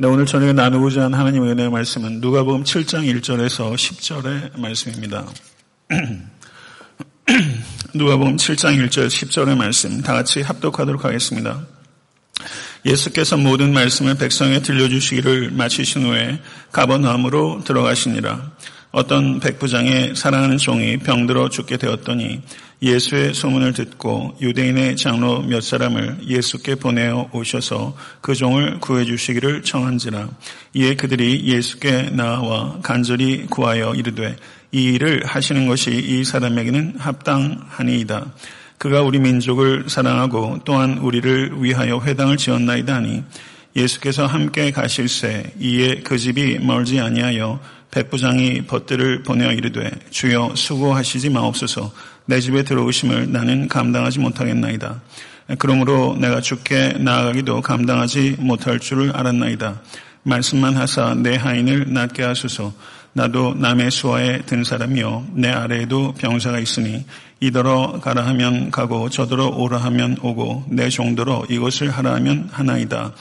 네, 오늘 저녁에 나누고자 하는 하나님의 은혜의 말씀은 누가복음 7장 1절에서 10절의 말씀입니다. 누가복음 7장 1절 10절의 말씀 다 같이 합독하도록 하겠습니다. 예수께서 모든 말씀을 백성에 들려주시기를 마치신 후에 가버나움으로 들어가시니라. 어떤 백부장의 사랑하는 종이 병들어 죽게 되었더니 예수의 소문을 듣고 유대인의 장로 몇 사람을 예수께 보내어 오셔서 그 종을 구해 주시기를 청한지라 이에 그들이 예수께 나와 간절히 구하여 이르되 이 일을 하시는 것이 이 사람에게는 합당하니이다. 그가 우리 민족을 사랑하고 또한 우리를 위하여 회당을 지었나이다 하니 예수께서 함께 가실새 이에 그 집이 멀지 아니하여 백부장이 벗들을 보내어 이르되 주여 수고하시지 마옵소서 내 집에 들어오심을 나는 감당하지 못하겠나이다. 그러므로 내가 죽게 나아가기도 감당하지 못할 줄을 알았나이다. 말씀만 하사 내 하인을 낫게 하소서. 나도 남의 수하에 든 사람이요 내 아래에도 병사가 있으니 이더러 가라 하면 가고 저더러 오라 하면 오고 내 종더러 이것을 하라 하면 하나이다.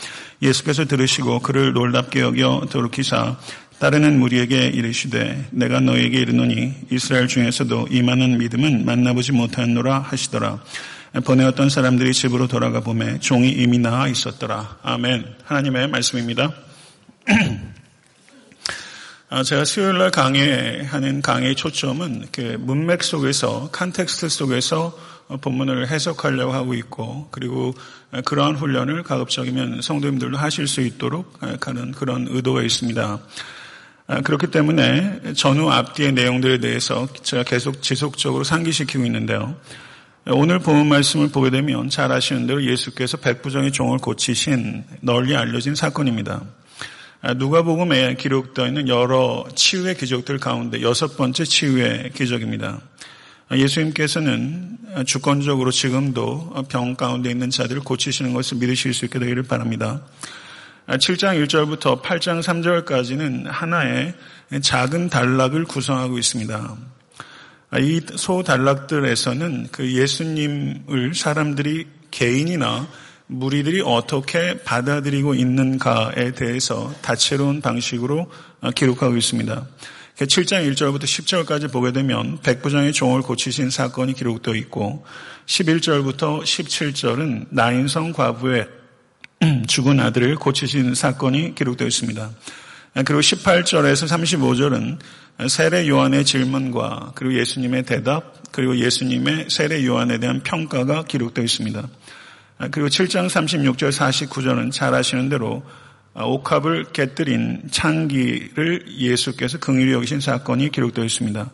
예수께서 들으시고 그를 놀랍게 여겨 돌이키사 따르는 무리에게 이르시되 내가 너에게 이르노니 이스라엘 중에서도 이만한 믿음은 만나보지 못하노라 하시더라. 보내었던 사람들이 집으로 돌아가 보매 종이 이미 나아 있었더라. 아멘. 하나님의 말씀입니다. 아, 제가 수요일 날 강의하는 강의의 초점은 그 문맥 속에서 context 속에서 본문을 해석하려고 하고 있고 그리고 그러한 훈련을 가급적이면 성도님들도 하실 수 있도록 하는 그런 의도가 있습니다. 아, 그렇기 때문에 전후 앞뒤의 내용들에 대해서 제가 계속 지속적으로 상기시키고 있는데요. 오늘 본 말씀을 보게 되면 잘 아시는 대로 예수께서 백부장의 종을 고치신 널리 알려진 사건입니다. 아, 누가복음에 기록되어 있는 여러 치유의 기적들 가운데 여섯 번째 치유의 기적입니다. 아, 예수님께서는 주권적으로 지금도 병 가운데 있는 자들을 고치시는 것을 믿으실 수 있게 되기를 바랍니다. 7장 1절부터 8장 3절까지는 하나의 작은 단락을 구성하고 있습니다. 이 소단락들에서는 그 예수님을 사람들이 개인이나 무리들이 어떻게 받아들이고 있는가에 대해서 다채로운 방식으로 기록하고 있습니다. 7장 1절부터 10절까지 보게 되면 백부장의 종을 고치신 사건이 기록되어 있고 11절부터 17절은 나인성 과부의 죽은 아들을 고치신 사건이 기록되어 있습니다. 그리고 18절에서 35절은 세례 요한의 질문과 그리고 예수님의 대답 그리고 예수님의 세례 요한에 대한 평가가 기록되어 있습니다. 그리고 7장 36절 49절은 잘 아시는 대로 옥합을 깨뜨린 창기를 예수께서 긍휼히 여기신 사건이 기록되어 있습니다.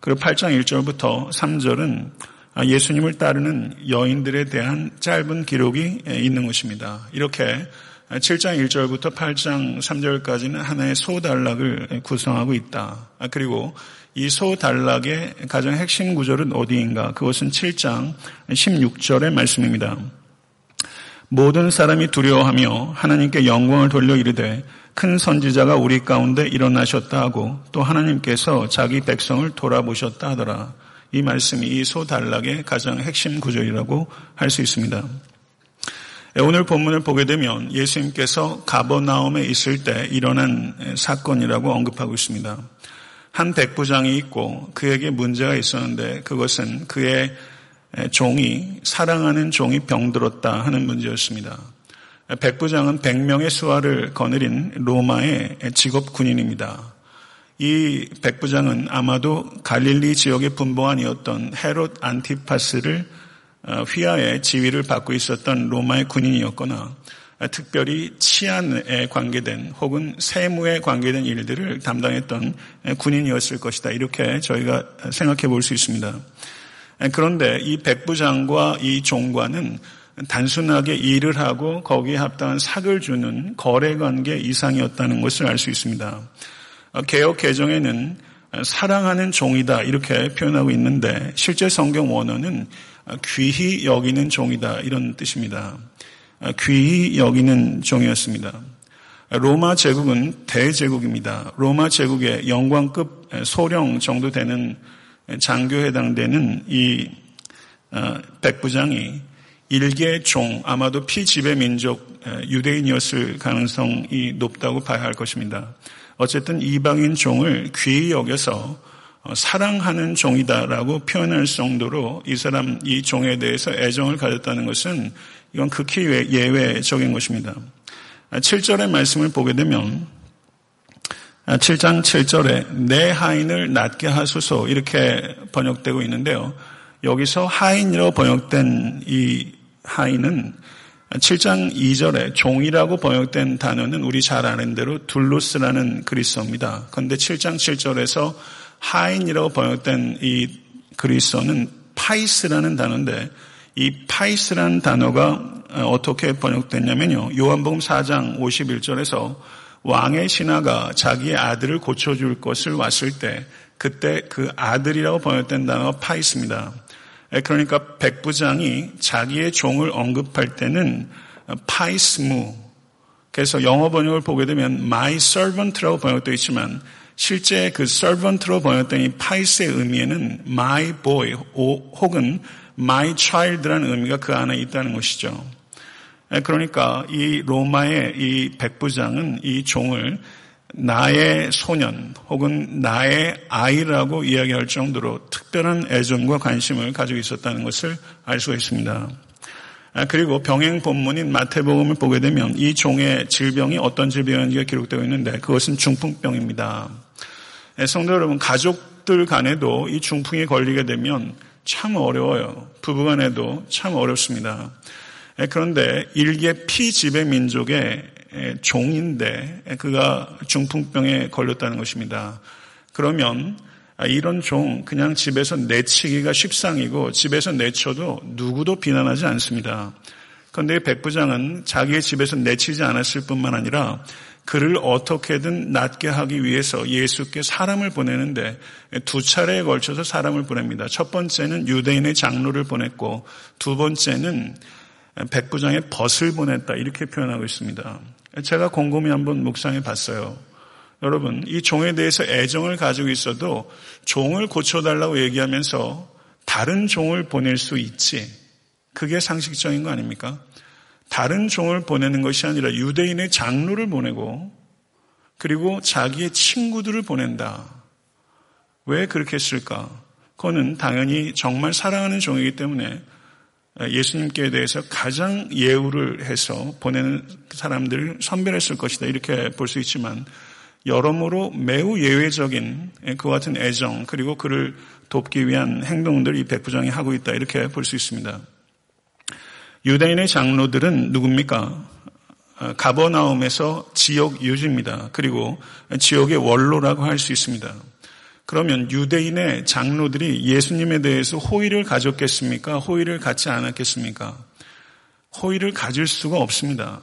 그리고 8장 1절부터 3절은 아, 예수님을 따르는 여인들에 대한 짧은 기록이 있는 것입니다. 이렇게 7장 1절부터 8장 3절까지는 하나의 소단락을 구성하고 있다. 아, 그리고 이 소단락의 가장 핵심 구절은 어디인가? 그것은 7장 16절의 말씀입니다. 모든 사람이 두려워하며 하나님께 영광을 돌려 이르되 큰 선지자가 우리 가운데 일어나셨다 하고 또 하나님께서 자기 백성을 돌아보셨다 하더라. 이 말씀이 이 소단락의 가장 핵심 구절이라고 할 수 있습니다. 예, 오늘 본문을 보게 되면 예수님께서 가버나움에 있을 때 일어난 사건이라고 언급하고 있습니다. 한 백부장이 있고 그에게 문제가 있었는데 그것은 그의 종이 사랑하는 종이 병들었다 하는 문제였습니다. 백부장은 100명의 수하를 거느린 로마의 직업 군인입니다. 이 백부장은 아마도 갈릴리 지역의 분봉안이었던 헤롯 안티파스를 어, 휘하에 지위를 받고 있었던 로마의 군인이었거나 특별히 치안에 관계된 혹은 세무에 관계된 일들을 담당했던 군인이었을 것이다. 이렇게 저희가 생각해 볼 수 있습니다. 그런데 이 백부장과 이 종과는 단순하게 일을 하고 거기에 합당한 삭을 주는 거래 관계 이상이었다는 것을 알 수 있습니다. 어, 개혁 개정에는 사랑하는 종이다 이렇게 표현하고 있는데 실제 성경 원어는 귀히 여기는 종이다 이런 뜻입니다. 어, 귀히 여기는 종이었습니다. 로마 제국은 대제국입니다. 로마 제국의 영광급 소령 정도 되는 장교에 해당되는 이 어, 백부장이 일개 종, 아마도 피지배 민족 유대인이었을 가능성이 높다고 봐야 할 것입니다. 어쨌든 이방인 종을 귀히 여겨서 어, 사랑하는 종이다라고 표현할 정도로 이 사람, 이 종에 대해서 애정을 가졌다는 것은 이건 극히 예외적인 것입니다. 7절의 말씀을 보게 되면 7장 7절에 내 하인을 낫게 하소서 이렇게 번역되고 있는데요. 여기서 하인이라고 번역된 이 하인은 7장 2절에 종이라고 번역된 단어는 우리 잘 아는 대로 둘로스라는 그리스어입니다. 그런데 7장 7절에서 하인이라고 번역된 이 그리스어는 파이스라는 단어인데 이 파이스라는 단어가 어떻게 번역됐냐면요. 요한복음 4장 51절에서 왕의 신하가 자기의 아들을 고쳐줄 것을 왔을 때 그때 그 아들이라고 번역된 단어가 παῖς입니다. 예, 그러니까 백부장이 자기의 종을 언급할 때는 παῖς μου 그래서 영어 번역을 보게 되면 my servant라고 번역되어 있지만 실제 그 servant로 번역된 이 παῖς의 의미에는 my boy 혹은 my child라는 의미가 그 안에 있다는 것이죠. 예, 그러니까 이 로마의 이 백부장은 이 종을 나의 소년 혹은 나의 아이라고 이야기할 정도로 특별한 애정과 관심을 가지고 있었다는 것을 알 수가 있습니다. 아, 그리고 병행 본문인 마태복음을 보게 되면 이 종의 질병이 어떤 질병인지가 기록되어 있는데 그것은 중풍병입니다. 예, 성도 여러분, 가족들 간에도 이 중풍에 걸리게 되면 참 어려워요. 부부 간에도 참 어렵습니다. 예, 그런데 일개 피지배 민족의 종인데 그가 중풍병에 걸렸다는 것입니다. 그러면 이런 종 그냥 집에서 내치기가 쉽상이고 집에서 내쳐도 누구도 비난하지 않습니다. 그런데 백부장은 자기의 집에서 내치지 않았을 뿐만 아니라 그를 어떻게든 낫게 하기 위해서 예수께 사람을 보내는데 두 차례에 걸쳐서 사람을 보냅니다. 첫 번째는 유대인의 장로를 보냈고 두 번째는 백부장의 벗을 보냈다 이렇게 표현하고 있습니다. 제가 곰곰이 한번 묵상해 봤어요. 여러분, 이 종에 대해서 애정을 가지고 있어도 종을 고쳐달라고 얘기하면서 다른 종을 보낼 수 있지. 그게 상식적인 거 아닙니까? 다른 종을 보내는 것이 아니라 유대인의 장로를 보내고 그리고 자기의 친구들을 보낸다. 왜 그렇게 했을까? 그거는 당연히 정말 사랑하는 종이기 때문에 예수님께 대해서 가장 예우를 해서 보내는 사람들을 선별했을 것이다. 이렇게 볼 수 있지만 여러모로 매우 예외적인 그 같은 애정 그리고 그를 돕기 위한 행동들 이 백부장이 하고 있다. 이렇게 볼 수 있습니다. 유대인의 장로들은 누굽니까? 가버나움에서 지역 유지입니다. 그리고 지역의 원로라고 할 수 있습니다. 그러면 유대인의 장로들이 예수님에 대해서 호의를 가졌겠습니까? 호의를 갖지 않았겠습니까? 호의를 가질 수가 없습니다.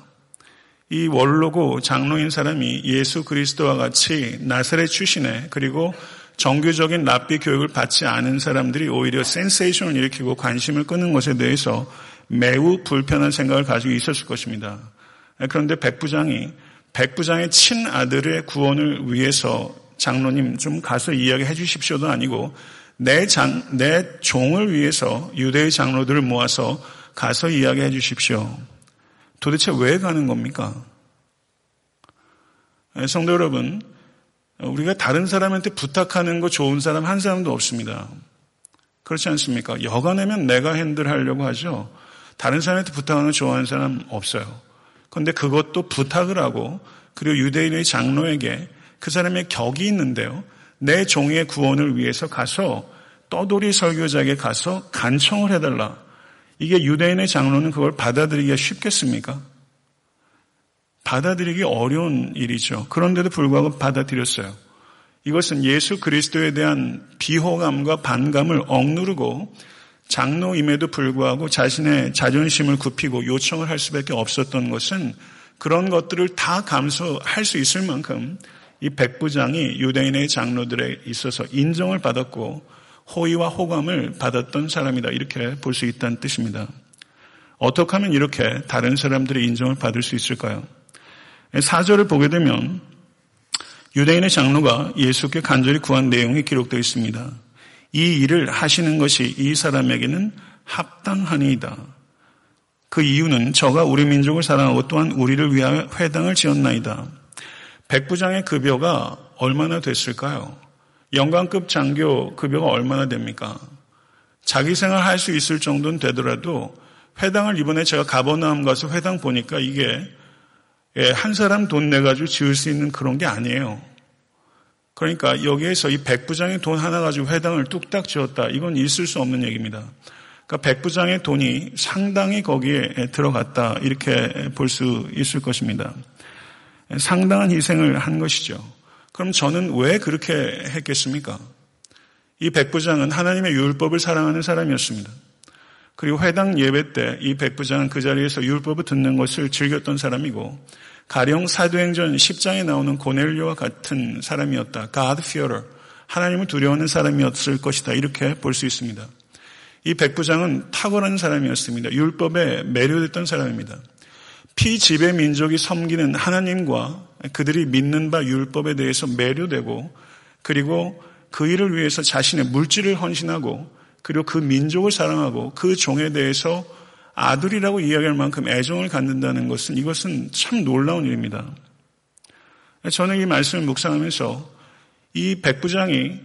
이 원로고 장로인 사람이 예수 그리스도와 같이 나사렛 출신에 그리고 정규적인 랍비 교육을 받지 않은 사람들이 오히려 센세이션을 일으키고 관심을 끄는 것에 대해서 매우 불편한 생각을 가지고 있었을 것입니다. 그런데 백부장이 백부장의 친아들의 구원을 위해서 장로님 좀 가서 이야기해 주십시오도 아니고 내 장, 내 종을 위해서 유대의 장로들을 모아서 가서 이야기해 주십시오. 도대체 왜 가는 겁니까? 예, 성도 여러분, 우리가 다른 사람한테 부탁하는 거 좋은 사람 한 사람도 없습니다. 그렇지 않습니까? 여간하면 내가 핸들하려고 하죠. 다른 사람한테 부탁하는 거 좋아하는 사람 없어요. 그런데 그것도 부탁을 하고 그리고 유대인의 장로에게 그 사람의 격이 있는데요. 내 종의 구원을 위해서 가서 떠돌이 설교자에게 가서 간청을 해달라. 이게 유대인의 장로는 그걸 받아들이기가 쉽겠습니까? 받아들이기 어려운 일이죠. 그런데도 불구하고 받아들였어요. 이것은 예수 그리스도에 대한 비호감과 반감을 억누르고 장로임에도 불구하고 자신의 자존심을 굽히고 요청을 할 수밖에 없었던 것은 그런 것들을 다 감수할 수 있을 만큼 이 백부장이 유대인의 장로들에 있어서 인정을 받았고 호의와 호감을 받았던 사람이다. 이렇게 볼 수 있다는 뜻입니다. 어떻게 하면 이렇게 다른 사람들의 인정을 받을 수 있을까요? 사절을 보게 되면 유대인의 장로가 예수께 간절히 구한 내용이 기록되어 있습니다. 이 일을 하시는 것이 이 사람에게는 합당하니이다. 그 이유는 저가 우리 민족을 사랑하고 또한 우리를 위하여 회당을 지었나이다. 백부장의 급여가 얼마나 됐을까요? 영광급 장교 급여가 얼마나 됩니까? 자기 생활 할 수 있을 정도는 되더라도 회당을 이번에 제가 가버나움 가서 회당 보니까 이게 예, 한 사람 돈 내가지고 지을 수 있는 그런 게 아니에요. 그러니까 여기에서 이 백부장의 돈 하나 가지고 회당을 뚝딱 지었다. 이건 있을 수 없는 얘기입니다. 그러니까 백부장의 돈이 상당히 거기에 들어갔다. 이렇게 볼 수 있을 것입니다. 상당한 희생을 한 것이죠. 그럼 저는 왜 그렇게 했겠습니까? 이 백부장은 하나님의 율법을 사랑하는 사람이었습니다. 그리고 회당 예배 때 이 백부장은 그 자리에서 율법을 듣는 것을 즐겼던 사람이고 가령 사도행전 10장에 나오는 고넬료와 같은 사람이었다. God fearer. 하나님을 두려워하는 사람이었을 것이다. 이렇게 볼 수 있습니다. 이 백부장은 탁월한 사람이었습니다. 율법에 매료됐던 사람입니다. 피지배 민족이 섬기는 하나님과 그들이 믿는 바 율법에 대해서 매료되고 그리고 그 일을 위해서 자신의 물질을 헌신하고 그리고 그 민족을 사랑하고 그 종에 대해서 아들이라고 이야기할 만큼 애정을 갖는다는 것은 이것은 참 놀라운 일입니다. 저는 이 말씀을 묵상하면서 이 백부장이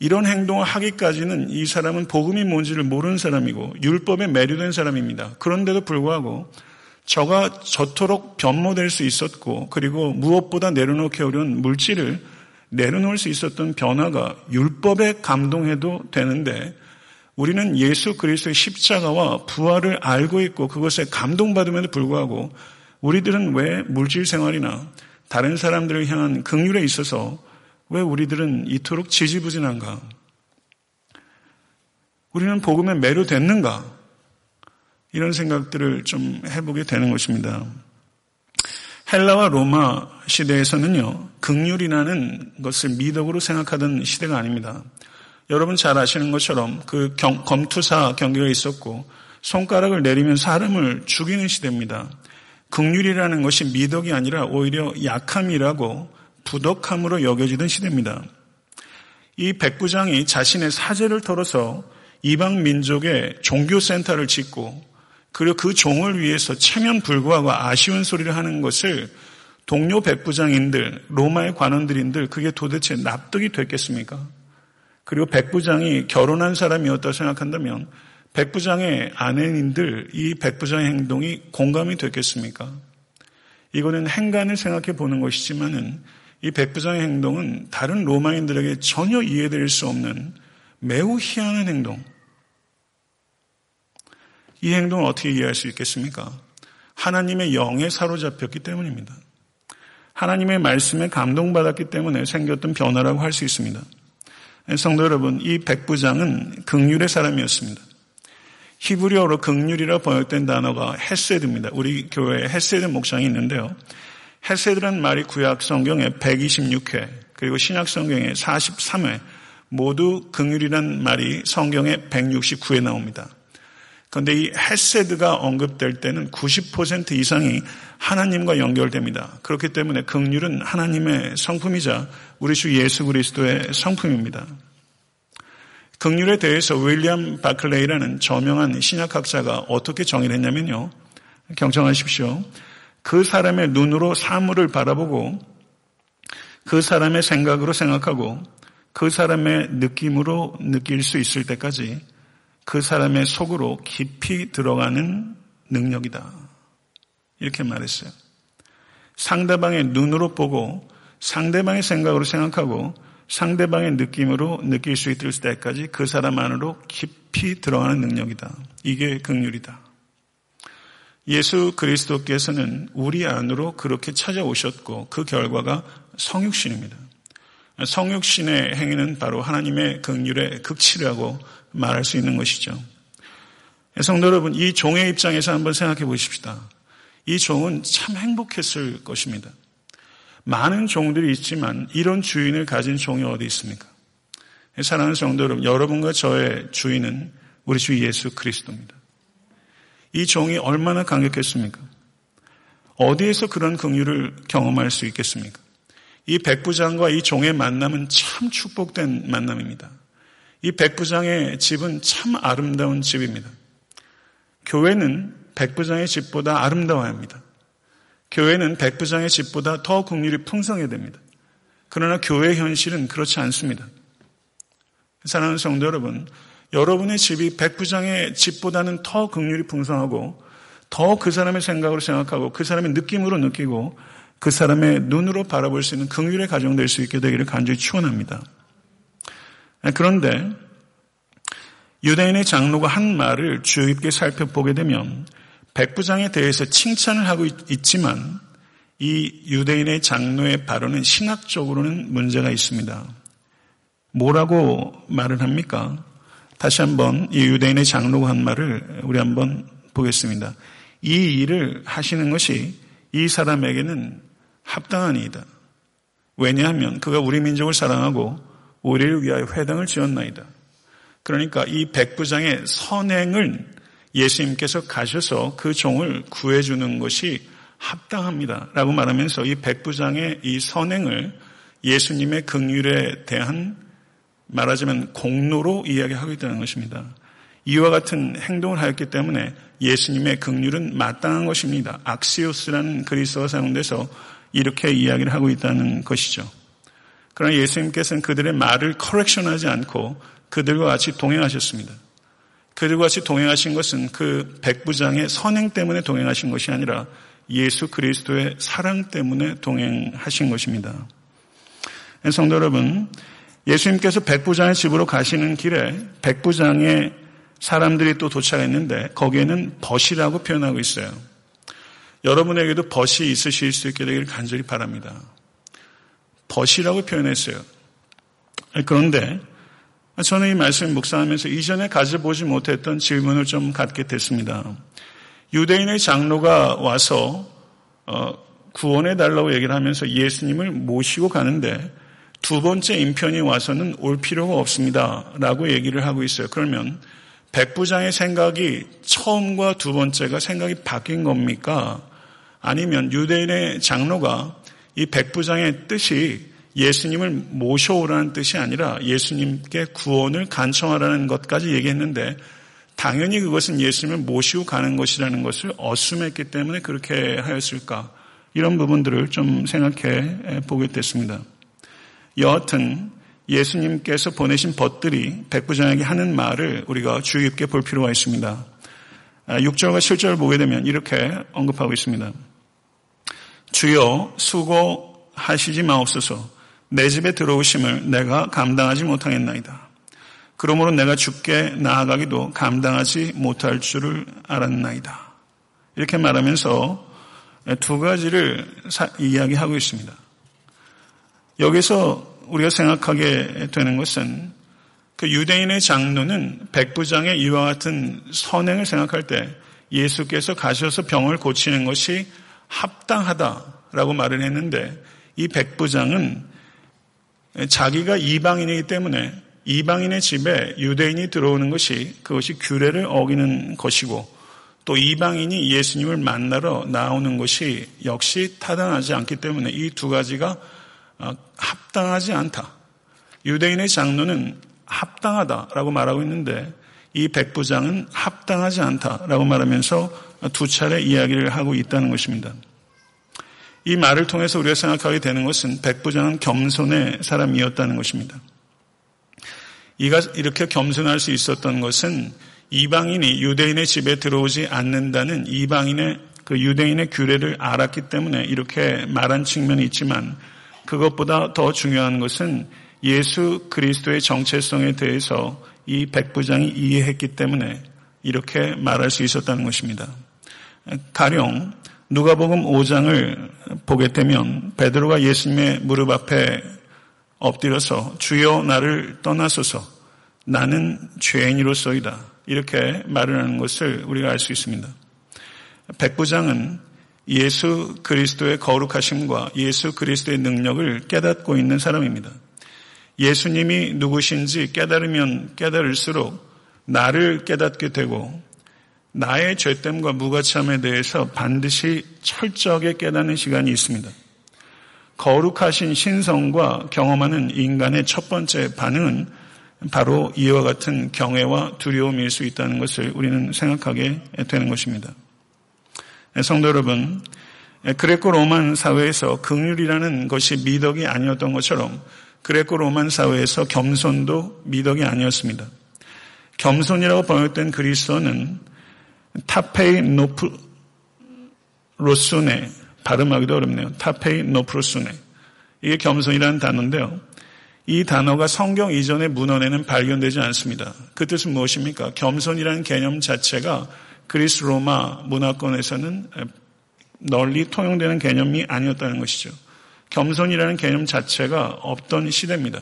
이런 행동을 하기까지는 이 사람은 복음이 뭔지를 모르는 사람이고 율법에 매료된 사람입니다. 그런데도 불구하고 저가 저토록 변모될 수 있었고 그리고 무엇보다 내려놓기 어려운 물질을 내려놓을 수 있었던 변화가 율법에 감동해도 되는데 우리는 예수 그리스도의 십자가와 부활을 알고 있고 그것에 감동받음에도 불구하고 우리들은 왜 물질 생활이나 다른 사람들을 향한 긍휼에 있어서 왜 우리들은 이토록 지지부진한가? 우리는 복음에 매료됐는가? 이런 생각들을 좀 해보게 되는 것입니다. 헬라와 로마 시대에서는요, 극률이라는 것을 미덕으로 생각하던 시대가 아닙니다. 여러분 잘 아시는 것처럼 그 경, 검투사 경계가 있었고 손가락을 내리면 사람을 죽이는 시대입니다. 극률이라는 것이 미덕이 아니라 오히려 약함이라고 부덕함으로 여겨지던 시대입니다. 이 백부장이 자신의 사제를 털어서 이방 민족의 종교센터를 짓고 그리고 그 종을 위해서 체면 불구하고 아쉬운 소리를 하는 것을 동료 백부장인들, 로마의 관원들인들 그게 도대체 납득이 됐겠습니까? 그리고 백부장이 결혼한 사람이었다고 생각한다면 백부장의 아내인들 이 백부장의 행동이 공감이 됐겠습니까? 이거는 행간을 생각해 보는 것이지만은 이 백부장의 행동은 다른 로마인들에게 전혀 이해될 수 없는 매우 희한한 행동. 이 행동을 어떻게 이해할 수 있겠습니까? 하나님의 영에 사로잡혔기 때문입니다. 하나님의 말씀에 감동받았기 때문에 생겼던 변화라고 할 수 있습니다. 성도 여러분, 이 백부장은 극률의 사람이었습니다. 히브리어로 극률이라 번역된 단어가 헤세드입니다. 우리 교회에 헤세드 목장이 있는데요. 헤세드란 말이 구약 성경에 126회 그리고 신약 성경에 43회 모두 극률이란 말이 성경에 169회 나옵니다. 그런데 이 헤세드가 언급될 때는 90% 이상이 하나님과 연결됩니다. 그렇기 때문에 극률은 하나님의 성품이자 우리 주 예수 그리스도의 성품입니다. 극률에 대해서 윌리엄 바클레이라는 저명한 신약학자가 어떻게 정의를 했냐면요. 경청하십시오. 그 사람의 눈으로 사물을 바라보고 그 사람의 생각으로 생각하고 그 사람의 느낌으로 느낄 수 있을 때까지 그 사람의 속으로 깊이 들어가는 능력이다. 이렇게 말했어요. 상대방의 눈으로 보고 상대방의 생각으로 생각하고 상대방의 느낌으로 느낄 수 있을 때까지 그 사람 안으로 깊이 들어가는 능력이다. 이게 극률이다. 예수 그리스도께서는 우리 안으로 그렇게 찾아오셨고 그 결과가 성육신입니다. 성육신의 행위는 바로 하나님의 극률의 극치라고 말할 수 있는 것이죠. 성도 여러분, 이 종의 입장에서 한번 생각해 보십시다. 이 종은 참 행복했을 것입니다. 많은 종들이 있지만 이런 주인을 가진 종이 어디 있습니까? 사랑하는 성도 여러분, 여러분과 저의 주인은 우리 주 예수 그리스도입니다. 이 종이 얼마나 강력했습니까? 어디에서 그런 긍휼을 경험할 수 있겠습니까? 이 백부장과 이 종의 만남은 참 축복된 만남입니다. 이 백부장의 집은 참 아름다운 집입니다. 교회는 백부장의 집보다 아름다워야 합니다. 교회는 백부장의 집보다 더 국률이 풍성해야 됩니다. 그러나 교회 현실은 그렇지 않습니다. 사랑하는 성도 여러분, 여러분의 집이 백부장의 집보다는 더 극률이 풍성하고 더 그 사람의 생각으로 생각하고 그 사람의 느낌으로 느끼고 그 사람의 눈으로 바라볼 수 있는 극률의 가정 될 수 있게 되기를 간절히 축원합니다. 그런데 유대인의 장로가 한 말을 주의 깊게 살펴보게 되면 백부장에 대해서 칭찬을 하고 있지만 이 유대인의 장로의 발언은 신학적으로는 문제가 있습니다. 뭐라고 말을 합니까? 다시 한번 이 유대인의 장로가 한 말을 우리 한번 보겠습니다. 이 일을 하시는 것이 이 사람에게는 합당한 이이다. 왜냐하면 그가 우리 민족을 사랑하고 우리를 위하여 회당을 지었나이다. 그러니까 이 백부장의 선행을 예수님께서 가셔서 그 종을 구해주는 것이 합당합니다. 라고 말하면서 이 백부장의 이 선행을 예수님의 긍휼에 대한 말하자면 공로로 이야기하고 있다는 것입니다. 이와 같은 행동을 하였기 때문에 예수님의 긍휼은 마땅한 것입니다. 악시오스라는 그리스어가 사용돼서 이렇게 이야기를 하고 있다는 것이죠. 그러나 예수님께서는 그들의 말을 커렉션하지 않고 그들과 같이 동행하셨습니다. 그들과 같이 동행하신 것은 그 백부장의 선행 때문에 동행하신 것이 아니라 예수 그리스도의 사랑 때문에 동행하신 것입니다. 성도 여러분, 예수님께서 백부장의 집으로 가시는 길에 백부장의 사람들이 또 도착했는데 거기에는 벗이라고 표현하고 있어요. 여러분에게도 벗이 있으실 수 있게 되기를 간절히 바랍니다. 벗이라고 표현했어요. 그런데 저는 이 말씀을 묵상하면서 이전에 가져보지 못했던 질문을 좀 갖게 됐습니다. 유대인의 장로가 와서 어, 구원해 달라고 얘기를 하면서 예수님을 모시고 가는데 두 번째 인편이 와서는 올 필요가 없습니다. 라고 얘기를 하고 있어요. 그러면 백부장의 생각이 처음과 두 번째가 생각이 바뀐 겁니까? 아니면 유대인의 장로가 이 백부장의 뜻이 예수님을 모셔오라는 뜻이 아니라 예수님께 구원을 간청하라는 것까지 얘기했는데 당연히 그것은 예수님을 모시고 가는 것이라는 것을 어수했기 때문에 그렇게 하였을까? 이런 부분들을 좀 생각해 보게 됐습니다. 여하튼 예수님께서 보내신 벗들이 백부장에게 하는 말을 우리가 주의 깊게 볼 필요가 있습니다. 6절과 아, 7절을 보게 되면 이렇게 언급하고 있습니다. 주여 수고하시지 마옵소서 내 집에 들어오심을 내가 감당하지 못하겠나이다. 그러므로 내가 죽게 나아가기도 감당하지 못할 줄을 알았나이다. 이렇게 말하면서 두 가지를 이야기하고 있습니다. 여기서 우리가 생각하게 되는 것은 그 유대인의 장로는 백부장의 이와 같은 선행을 생각할 때 예수께서 가셔서 병을 고치는 것이 합당하다라고 말을 했는데 이 백부장은 자기가 이방인이기 때문에 이방인의 집에 유대인이 들어오는 것이 그것이 규례를 어기는 것이고 또 이방인이 예수님을 만나러 나오는 것이 역시 타당하지 않기 때문에 이 두 가지가 어, 합당하지 않다. 유대인의 장로는 합당하다라고 말하고 있는데 이 백부장은 합당하지 않다라고 말하면서 두 차례 이야기를 하고 있다는 것입니다. 이 말을 통해서 우리가 생각하게 되는 것은 백부장은 겸손의 사람이었다는 것입니다. 이가 이렇게 겸손할 수 있었던 것은 이방인이 유대인의 집에 들어오지 않는다는 이방인의 그 유대인의 규례를 알았기 때문에 이렇게 말한 측면이 있지만 그것보다 더 중요한 것은 예수 그리스도의 정체성에 대해서 이 백부장이 이해했기 때문에 이렇게 말할 수 있었다는 것입니다. 가령 누가복음 5장을 보게 되면 베드로가 예수님의 무릎 앞에 엎드려서 주여 나를 떠나소서 나는 죄인이로서이다 이렇게 말을 하는 것을 우리가 알 수 있습니다. 백부장은 예수 그리스도의 거룩하심과 예수 그리스도의 능력을 깨닫고 있는 사람입니다. 예수님이 누구신지 깨달으면 깨달을수록 나를 깨닫게 되고 나의 죄됨과 무가참에 대해서 반드시 철저하게 깨닫는 시간이 있습니다. 거룩하신 신성과 경험하는 인간의 첫 번째 반응은 바로 이와 같은 경외와 두려움일 수 있다는 것을 우리는 생각하게 되는 것입니다. 성도 여러분, 그레코 로만 사회에서 긍휼이라는 것이 미덕이 아니었던 것처럼 그레코 로만 사회에서 겸손도 미덕이 아니었습니다. 겸손이라고 번역된 그리스어는 ταπεινοφροσύνη 발음하기도 어렵네요. ταπεινοφροσύνη 이게 겸손이라는 단어인데요. 이 단어가 성경 이전의 문헌에는 발견되지 않습니다. 그 뜻은 무엇입니까? 겸손이라는 개념 자체가 그리스 로마 문화권에서는 널리 통용되는 개념이 아니었다는 것이죠. 겸손이라는 개념 자체가 없던 시대입니다.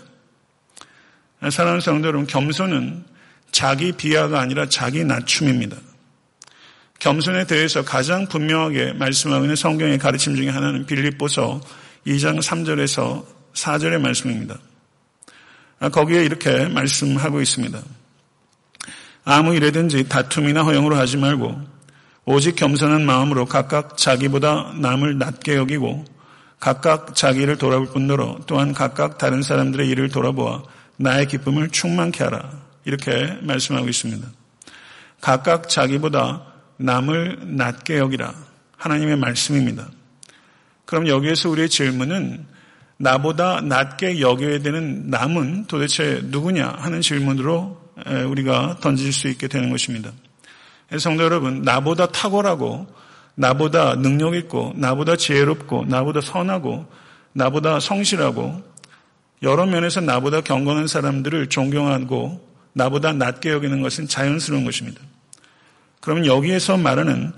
사랑하는 성도 여러분, 겸손은 자기 비하가 아니라 자기 낮춤입니다. 겸손에 대해서 가장 분명하게 말씀하고 있는 성경의 가르침 중에 하나는 빌립보서 2장 3절에서 4절의 말씀입니다. 거기에 이렇게 말씀하고 있습니다. 아무 일에든지 다툼이나 허용으로 하지 말고 오직 겸손한 마음으로 각각 자기보다 남을 낮게 여기고 각각 자기를 돌아볼 뿐더러 또한 각각 다른 사람들의 일을 돌아보아 나의 기쁨을 충만케 하라. 이렇게 말씀하고 있습니다. 각각 자기보다 남을 낮게 여기라. 하나님의 말씀입니다. 그럼 여기에서 우리의 질문은 나보다 낮게 여겨야 되는 남은 도대체 누구냐 하는 질문으로 우리가 던질 수 있게 되는 것입니다. 성도 여러분, 나보다 탁월하고, 나보다 능력 있고, 나보다 지혜롭고, 나보다 선하고, 나보다 성실하고, 여러 면에서 나보다 경건한 사람들을 존경하고, 나보다 낮게 여기는 것은 자연스러운 것입니다. 그러면 여기에서 말하는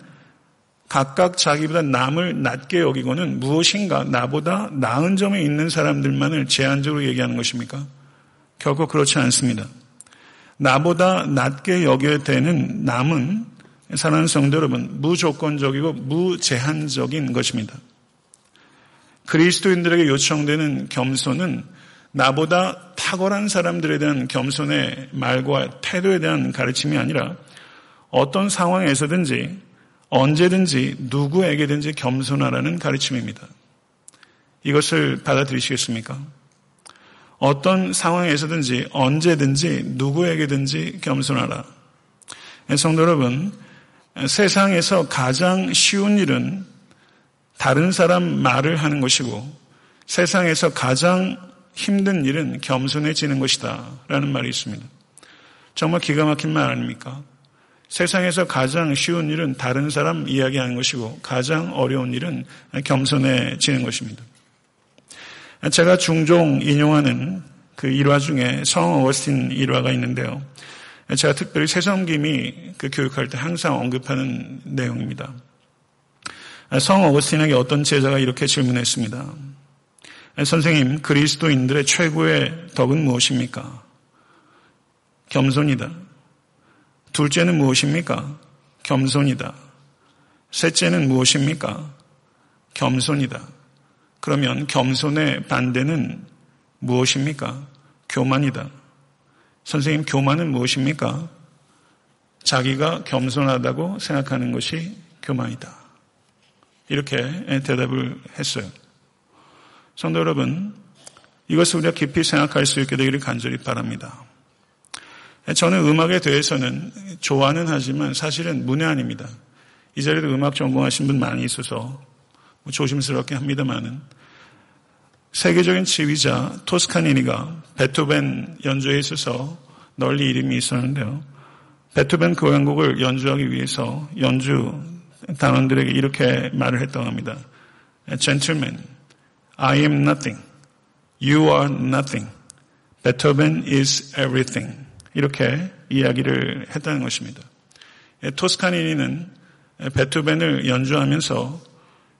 각각 자기보다 남을 낮게 여기고는 무엇인가 나보다 나은 점에 있는 사람들만을 제한적으로 얘기하는 것입니까? 결코 그렇지 않습니다. 나보다 낮게 여겨야 되는 남은 사랑하는 성도 여러분 무조건적이고 무제한적인 것입니다. 그리스도인들에게 요청되는 겸손은 나보다 탁월한 사람들에 대한 겸손의 말과 태도에 대한 가르침이 아니라 어떤 상황에서든지 언제든지 누구에게든지 겸손하라는 가르침입니다. 이것을 받아들이시겠습니까? 어떤 상황에서든지 언제든지 누구에게든지 겸손하라. 성도 여러분, 세상에서 가장 쉬운 일은 다른 사람 말을 하는 것이고 세상에서 가장 힘든 일은 겸손해지는 것이다. 라는 말이 있습니다. 정말 기가 막힌 말 아닙니까? 세상에서 가장 쉬운 일은 다른 사람 이야기하는 것이고 가장 어려운 일은 겸손해지는 것입니다. 제가 중종 인용하는 그 일화 중에 성 어거스틴 일화가 있는데요. 제가 특별히 새섬김이 그 교육할 때 항상 언급하는 내용입니다. 성 어거스틴에게 어떤 제자가 이렇게 질문했습니다. 선생님, 그리스도인들의 최고의 덕은 무엇입니까? 겸손이다. 둘째는 무엇입니까? 겸손이다. 셋째는 무엇입니까? 겸손이다. 그러면 겸손의 반대는 무엇입니까? 교만이다. 선생님, 교만은 무엇입니까? 자기가 겸손하다고 생각하는 것이 교만이다. 이렇게 대답을 했어요. 성도 여러분, 이것을 우리가 깊이 생각할 수 있게 되기를 간절히 바랍니다. 저는 음악에 대해서는 좋아는 하지만 사실은 문외한입니다. 이 자리에도 음악 전공하신 분 많이 있어서 뭐 조심스럽게 합니다만은 세계적인 지휘자 토스카니니가 베토벤 연주에 있어서 널리 이름이 있었는데요. 베토벤 교향곡을 연주하기 위해서 연주 단원들에게 이렇게 말을 했다고 합니다. Gentlemen, I am nothing. You are nothing. Beethoven is everything. 이렇게 이야기를 했다는 것입니다. 토스카니니는 베토벤을 연주하면서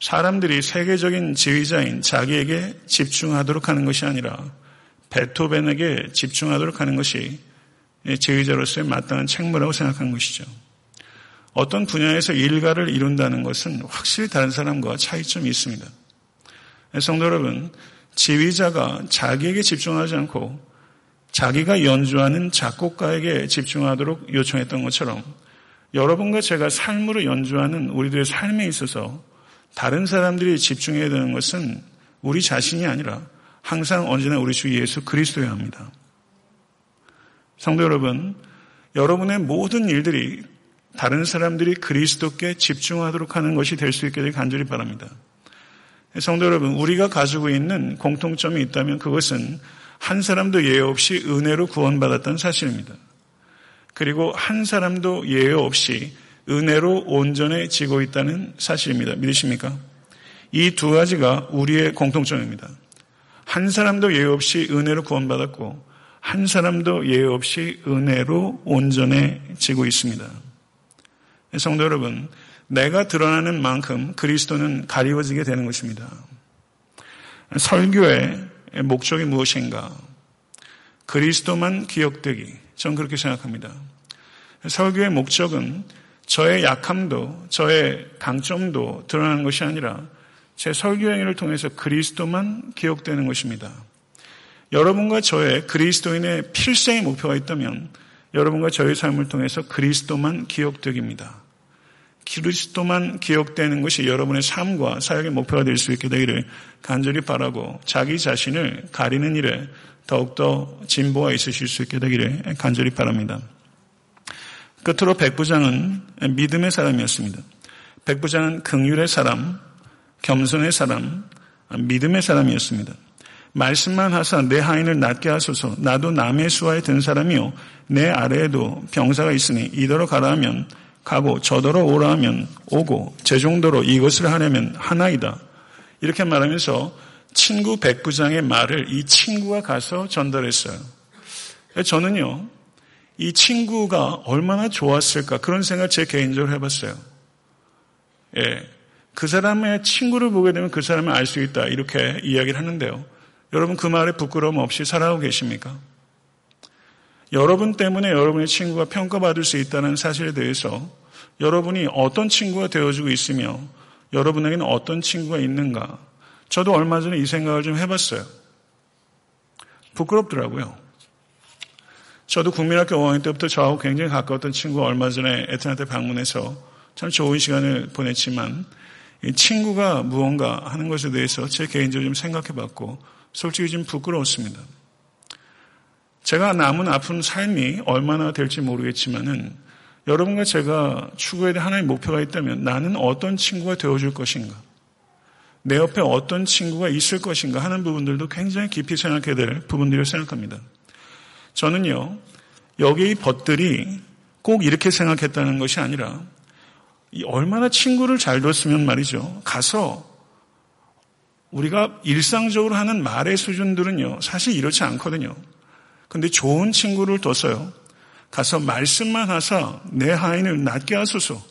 사람들이 세계적인 지휘자인 자기에게 집중하도록 하는 것이 아니라 베토벤에게 집중하도록 하는 것이 지휘자로서의 마땅한 책무라고 생각한 것이죠. 어떤 분야에서 일가를 이룬다는 것은 확실히 다른 사람과 차이점이 있습니다. 성도 여러분, 지휘자가 자기에게 집중하지 않고 자기가 연주하는 작곡가에게 집중하도록 요청했던 것처럼 여러분과 제가 삶으로 연주하는 우리들의 삶에 있어서 다른 사람들이 집중해야 되는 것은 우리 자신이 아니라 항상 언제나 우리 주 예수 그리스도여야 합니다. 성도 여러분, 여러분의 모든 일들이 다른 사람들이 그리스도께 집중하도록 하는 것이 될 수 있게 되 간절히 바랍니다. 성도 여러분, 우리가 가지고 있는 공통점이 있다면 그것은 한 사람도 예외 없이 은혜로 구원받았다는 사실입니다. 그리고 한 사람도 예외 없이 은혜로 온전해지고 있다는 사실입니다. 믿으십니까? 이 두 가지가 우리의 공통점입니다. 한 사람도 예외 없이 은혜로 구원받았고 한 사람도 예외 없이 은혜로 온전해지고 있습니다. 성도 여러분, 내가 드러나는 만큼 그리스도는 가리워지게 되는 것입니다. 설교의 목적이 무엇인가? 그리스도만 기억되기. 전 그렇게 생각합니다. 설교의 목적은 저의 약함도, 저의 강점도 드러나는 것이 아니라 제 설교 행위를 통해서 그리스도만 기억되는 것입니다. 여러분과 저의 그리스도인의 필생의 목표가 있다면 여러분과 저의 삶을 통해서 그리스도만 기억되기입니다. 그리스도만 기억되는 것이 여러분의 삶과 사역의 목표가 될 수 있게 되기를 간절히 바라고 자기 자신을 가리는 일에 더욱더 진보가 있으실 수 있게 되기를 간절히 바랍니다. 끝으로 백부장은 믿음의 사람이었습니다. 백부장은 긍휼의 사람, 겸손의 사람, 믿음의 사람이었습니다. 말씀만 하사 내 하인을 낫게 하소서 나도 남의 수하에 든 사람이요 내 아래에도 병사가 있으니 이더러 가라 하면 가고 저더러 오라 하면 오고 제 정도로 이것을 하려면 하나이다. 이렇게 말하면서 친구 백부장의 말을 이 친구가 가서 전달했어요. 저는요, 이 친구가 얼마나 좋았을까 그런 생각 제 개인적으로 해봤어요. 예. 그 사람의 친구를 보게 되면 그 사람을 알 수 있다. 이렇게 이야기를 하는데요. 여러분 그 말에 부끄러움 없이 살아가고 계십니까? 여러분 때문에 여러분의 친구가 평가받을 수 있다는 사실에 대해서 여러분이 어떤 친구가 되어주고 있으며 여러분에게는 어떤 친구가 있는가. 저도 얼마 전에 이 생각을 좀 해봤어요. 부끄럽더라고요. 저도 국민학교 5학년 때부터 저하고 굉장히 가까웠던 친구가 얼마 전에 에트나한테 방문해서 참 좋은 시간을 보냈지만 친구가 무언가 하는 것에 대해서 제 개인적으로 좀 생각해 봤고 솔직히 좀 부끄러웠습니다. 제가 남은 아픈 삶이 얼마나 될지 모르겠지만은 여러분과 제가 추구해야 될 하나의 목표가 있다면 나는 어떤 친구가 되어줄 것인가? 내 옆에 어떤 친구가 있을 것인가 하는 부분들도 굉장히 깊이 생각해야 될 부분들을 생각합니다. 저는요, 여기 이 벗들이 꼭 이렇게 생각했다는 것이 아니라 얼마나 친구를 잘 뒀으면 말이죠. 가서 우리가 일상적으로 하는 말의 수준들은요, 사실 이렇지 않거든요. 근데 좋은 친구를 뒀어요. 가서 말씀만 하사 내 하인을 낫게 하소서.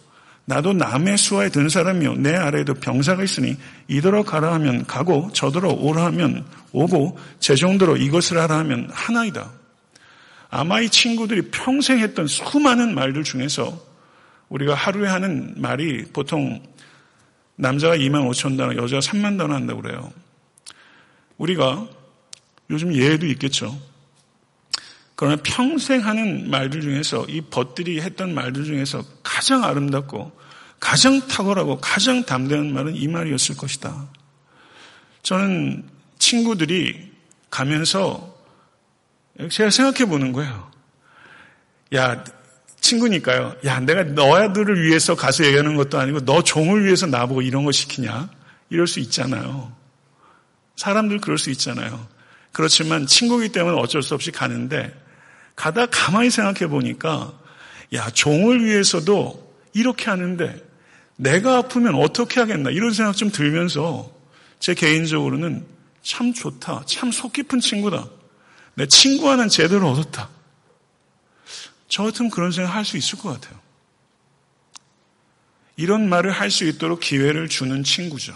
나도 남의 수하에 든 사람이요. 내 아래에도 병사가 있으니 이더러 가라 하면 가고 저더러 오라 하면 오고 제 정도로 이것을 하라 하면 하나이다. 아마 이 친구들이 평생 했던 수많은 말들 중에서 우리가 하루에 하는 말이 보통 남자가 2만 5천 단어, 여자가 3만 단어 한다고 그래요. 우리가 요즘 예외도 있겠죠. 그러나 평생 하는 말들 중에서 이 벗들이 했던 말들 중에서 가장 아름답고 가장 탁월하고 가장 담대한 말은 이 말이었을 것이다. 저는 친구들이 가면서 제가 생각해 보는 거예요. 야, 친구니까요. 야, 내가 너희들을 위해서 가서 얘기하는 것도 아니고 너 종을 위해서 나보고 이런 거 시키냐? 이럴 수 있잖아요. 사람들 그럴 수 있잖아요. 그렇지만 친구이기 때문에 어쩔 수 없이 가는데 가다 가만히 생각해 보니까 야, 종을 위해서도 이렇게 하는데 내가 아프면 어떻게 하겠나 이런 생각 좀 들면서 제 개인적으로는 참 좋다. 참 속 깊은 친구다. 내 친구와는 제대로 얻었다. 저 같으면 그런 생각 할 수 있을 것 같아요. 이런 말을 할 수 있도록 기회를 주는 친구죠.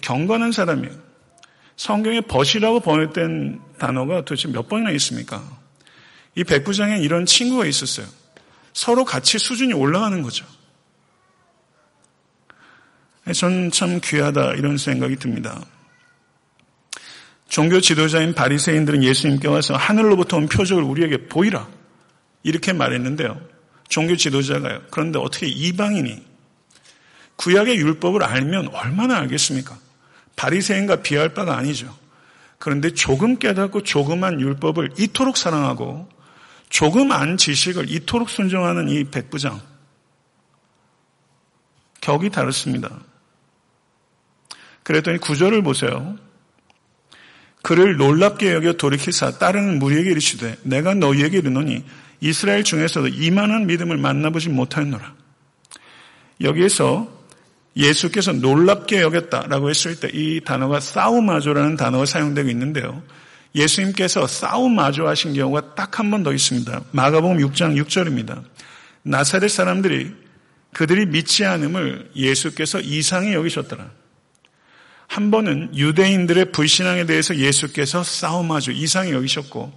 경건한 사람이에요. 성경에 벗이라고 번역된 단어가 도대체 몇 번이나 있습니까? 이 백부장에 이런 친구가 있었어요. 서로 같이 수준이 올라가는 거죠. 저는 참 귀하다 이런 생각이 듭니다. 종교 지도자인 바리새인들은 예수님께 와서 하늘로부터 온 표적을 우리에게 보이라 이렇게 말했는데요. 종교 지도자가요. 그런데 어떻게 이방인이 구약의 율법을 알면 얼마나 알겠습니까? 바리새인과 비할 바가 아니죠. 그런데 조금 깨닫고 조그만 율법을 이토록 사랑하고 조금 안 지식을 이토록 순종하는 이 백부장. 격이 다릅니다. 그랬더니 구절을 보세요. 그를 놀랍게 여겨 돌이키사 따르는 무리에게 이르시되 내가 너희에게 이르노니 이스라엘 중에서도 이만한 믿음을 만나보지 못하였노라. 여기에서 예수께서 놀랍게 여겼다라고 했을 때 이 단어가 싸우마조라는 단어가 사용되고 있는데요. 예수님께서 싸움마조 하신 경우가 딱 한 번 더 있습니다. 마가복음 6장 6절입니다. 나사렛 사람들이 그들이 믿지 않음을 예수께서 이상히 여기셨더라. 한 번은 유대인들의 불신앙에 대해서 예수께서 싸움하죠. 이상히 여기셨고,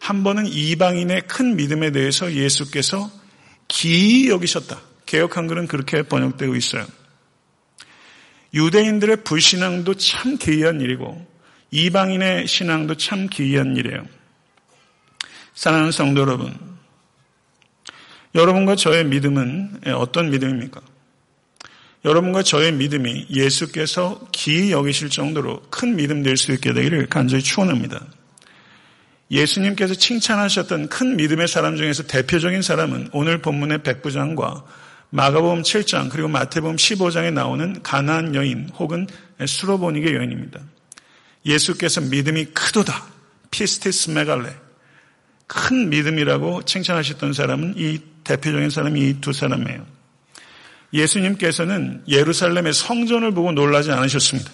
한 번은 이방인의 큰 믿음에 대해서 예수께서 기이 여기셨다. 개혁 한글은 그렇게 번역되고 있어요. 유대인들의 불신앙도 참 기이한 일이고, 이방인의 신앙도 참 기이한 일이에요. 사랑하는 성도 여러분, 여러분과 저의 믿음은 어떤 믿음입니까? 여러분과 저의 믿음이 예수께서 기이 여기실 정도로 큰 믿음 될 수 있게 되기를 간절히 축원합니다. 예수님께서 칭찬하셨던 큰 믿음의 사람 중에서 대표적인 사람은 오늘 본문의 백부장과 마가복음 7장 그리고 마태복음 15장에 나오는 가나안 여인 혹은 수로보니게 여인입니다. 예수께서 믿음이 크도다 πίστις μεγάλη 큰 믿음이라고 칭찬하셨던 사람은 이 대표적인 사람이 이 두 사람이에요. 예수님께서는 예루살렘의 성전을 보고 놀라지 않으셨습니다.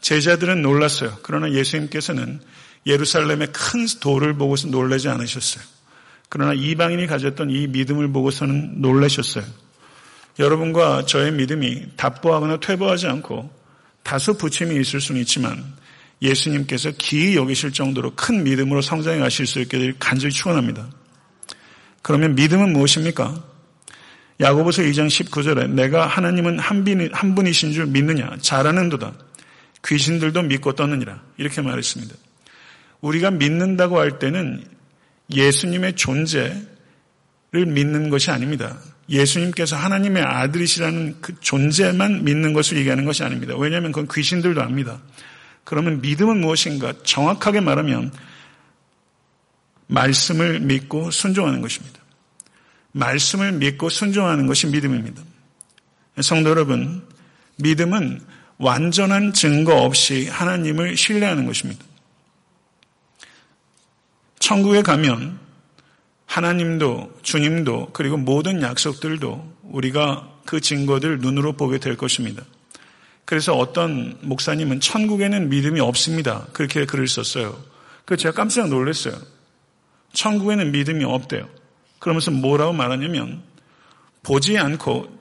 제자들은 놀랐어요. 그러나 예수님께서는 예루살렘의 큰 돌을 보고서 놀라지 않으셨어요. 그러나 이방인이 가졌던 이 믿음을 보고서는 놀라셨어요. 여러분과 저의 믿음이 답보하거나 퇴보하지 않고 다소 부침이 있을 수는 있지만 예수님께서 기이 여기실 정도로 큰 믿음으로 성장해 가실 수 있게 될 간절히 축원합니다. 그러면 믿음은 무엇입니까? 야고보서 2장 19절에 내가 하나님은 한, 분이신 줄 믿느냐 잘하는도다 귀신들도 믿고 떠느니라 이렇게 말했습니다. 우리가 믿는다고 할 때는 예수님의 존재를 믿는 것이 아닙니다. 예수님께서 하나님의 아들이시라는 그 존재만 믿는 것을 얘기하는 것이 아닙니다. 왜냐하면 그건 귀신들도 압니다. 그러면 믿음은 무엇인가? 정확하게 말하면 말씀을 믿고 순종하는 것입니다. 말씀을 믿고 순종하는 것이 믿음입니다. 성도 여러분, 믿음은 완전한 증거 없이 하나님을 신뢰하는 것입니다. 천국에 가면 하나님도 주님도 그리고 모든 약속들도 우리가 그 증거들 눈으로 보게 될 것입니다. 그래서 어떤 목사님은 천국에는 믿음이 없습니다. 그렇게 글을 썼어요. 그래서 제가 깜짝 놀랐어요. 천국에는 믿음이 없대요. 그러면서 뭐라고 말하냐면 보지 않고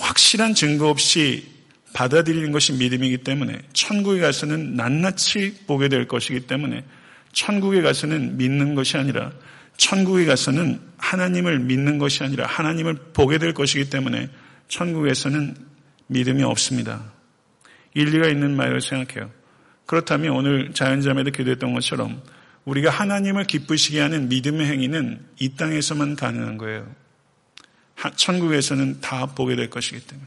확실한 증거 없이 받아들이는 것이 믿음이기 때문에 천국에 가서는 낱낱이 보게 될 것이기 때문에 천국에 가서는 믿는 것이 아니라 천국에 가서는 하나님을 믿는 것이 아니라 하나님을 보게 될 것이기 때문에 천국에서는 믿음이 없습니다. 일리가 있는 말을 생각해요. 그렇다면 오늘 자연자매도 기도했던 것처럼 우리가 하나님을 기쁘시게 하는 믿음의 행위는 이 땅에서만 가능한 거예요. 천국에서는 다 보게 될 것이기 때문에.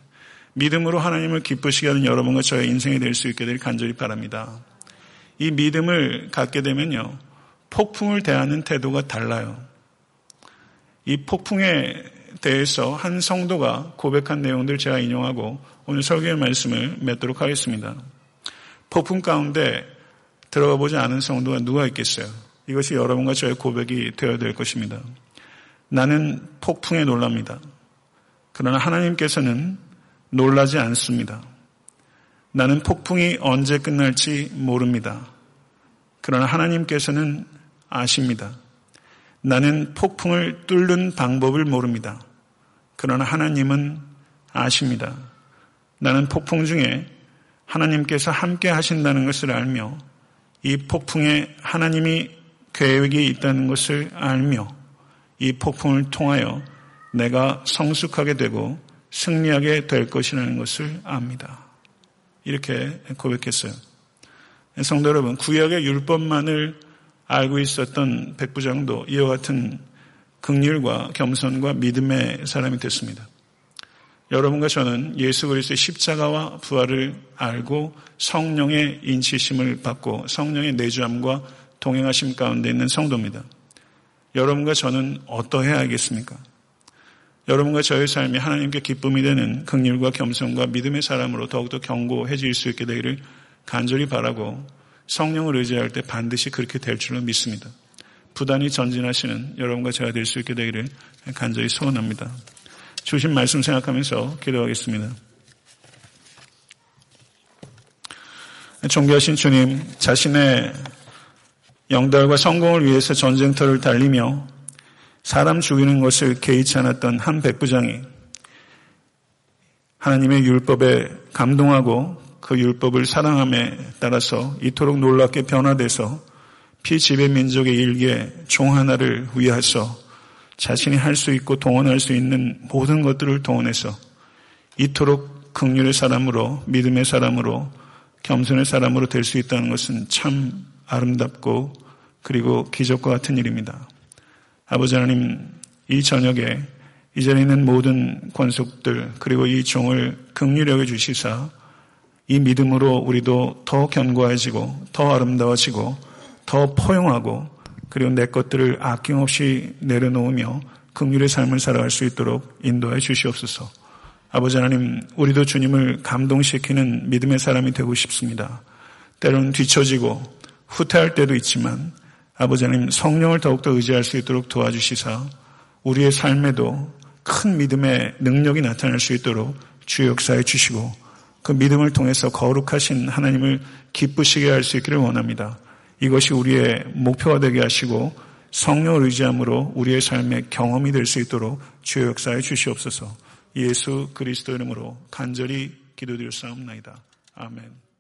믿음으로 하나님을 기쁘시게 하는 여러분과 저의 인생이 될 수 있게 될 간절히 바랍니다. 이 믿음을 갖게 되면요. 폭풍을 대하는 태도가 달라요. 이 폭풍에 대해서 한 성도가 고백한 내용들 제가 인용하고 오늘 설교의 말씀을 맺도록 하겠습니다. 폭풍 가운데 들어가 보지 않은 성도가 누가 있겠어요? 이것이 여러분과 저의 고백이 되어야 될 것입니다. 나는 폭풍에 놀랍니다. 그러나 하나님께서는 놀라지 않습니다. 나는 폭풍이 언제 끝날지 모릅니다. 그러나 하나님께서는 아십니다. 나는 폭풍을 뚫는 방법을 모릅니다. 그러나 하나님은 아십니다. 나는 폭풍 중에 하나님께서 함께 하신다는 것을 알며 이 폭풍에 하나님이 계획이 있다는 것을 알며 이 폭풍을 통하여 내가 성숙하게 되고 승리하게 될 것이라는 것을 압니다. 이렇게 고백했어요. 성도 여러분, 구약의 율법만을 알고 있었던 백부장도 이와 같은 극률과 겸손과 믿음의 사람이 됐습니다. 여러분과 저는 예수 그리스도의 십자가와 부활을 알고 성령의 인치심을 받고 성령의 내주함과 동행하심 가운데 있는 성도입니다. 여러분과 저는 어떠해야 하겠습니까? 여러분과 저의 삶이 하나님께 기쁨이 되는 극률과 겸손과 믿음의 사람으로 더욱더 견고해질 수 있게 되기를 간절히 바라고 성령을 의지할 때 반드시 그렇게 될 줄로 믿습니다. 부단히 전진하시는 여러분과 제가 될 수 있게 되기를 간절히 소원합니다. 주신 말씀 생각하면서 기도하겠습니다. 존귀하신 주님, 자신의 영달과 성공을 위해서 전쟁터를 달리며 사람 죽이는 것을 개의치 않았던 한 백부장이 하나님의 율법에 감동하고 그 율법을 사랑함에 따라서 이토록 놀랍게 변화돼서 피지배 민족의 일개 종 하나를 위하서 자신이 할 수 있고 동원할 수 있는 모든 것들을 동원해서 이토록 극률의 사람으로 믿음의 사람으로 겸손의 사람으로 될 수 있다는 것은 참 아름답고 그리고 기적과 같은 일입니다. 아버지 하나님, 이 저녁에 이 자리에 있는 모든 권속들 그리고 이 종을 극률하게 주시사 이 믿음으로 우리도 더 견고해지고 더 아름다워지고 더 포용하고 그리고 내 것들을 아낌없이 내려놓으며 극률의 삶을 살아갈 수 있도록 인도해 주시옵소서. 아버지 하나님, 우리도 주님을 감동시키는 믿음의 사람이 되고 싶습니다. 때로는 뒤처지고 후퇴할 때도 있지만 아버지 하나님 성령을 더욱더 의지할 수 있도록 도와주시사 우리의 삶에도 큰 믿음의 능력이 나타날 수 있도록 주의 역사해 주시고 그 믿음을 통해서 거룩하신 하나님을 기쁘시게 할 수 있기를 원합니다. 이것이 우리의 목표가 되게 하시고 성령을 의지함으로 우리의 삶의 경험이 될 수 있도록 주의 역사해 주시옵소서 예수 그리스도 이름으로 간절히 기도드릴 사옵나이다. 아멘.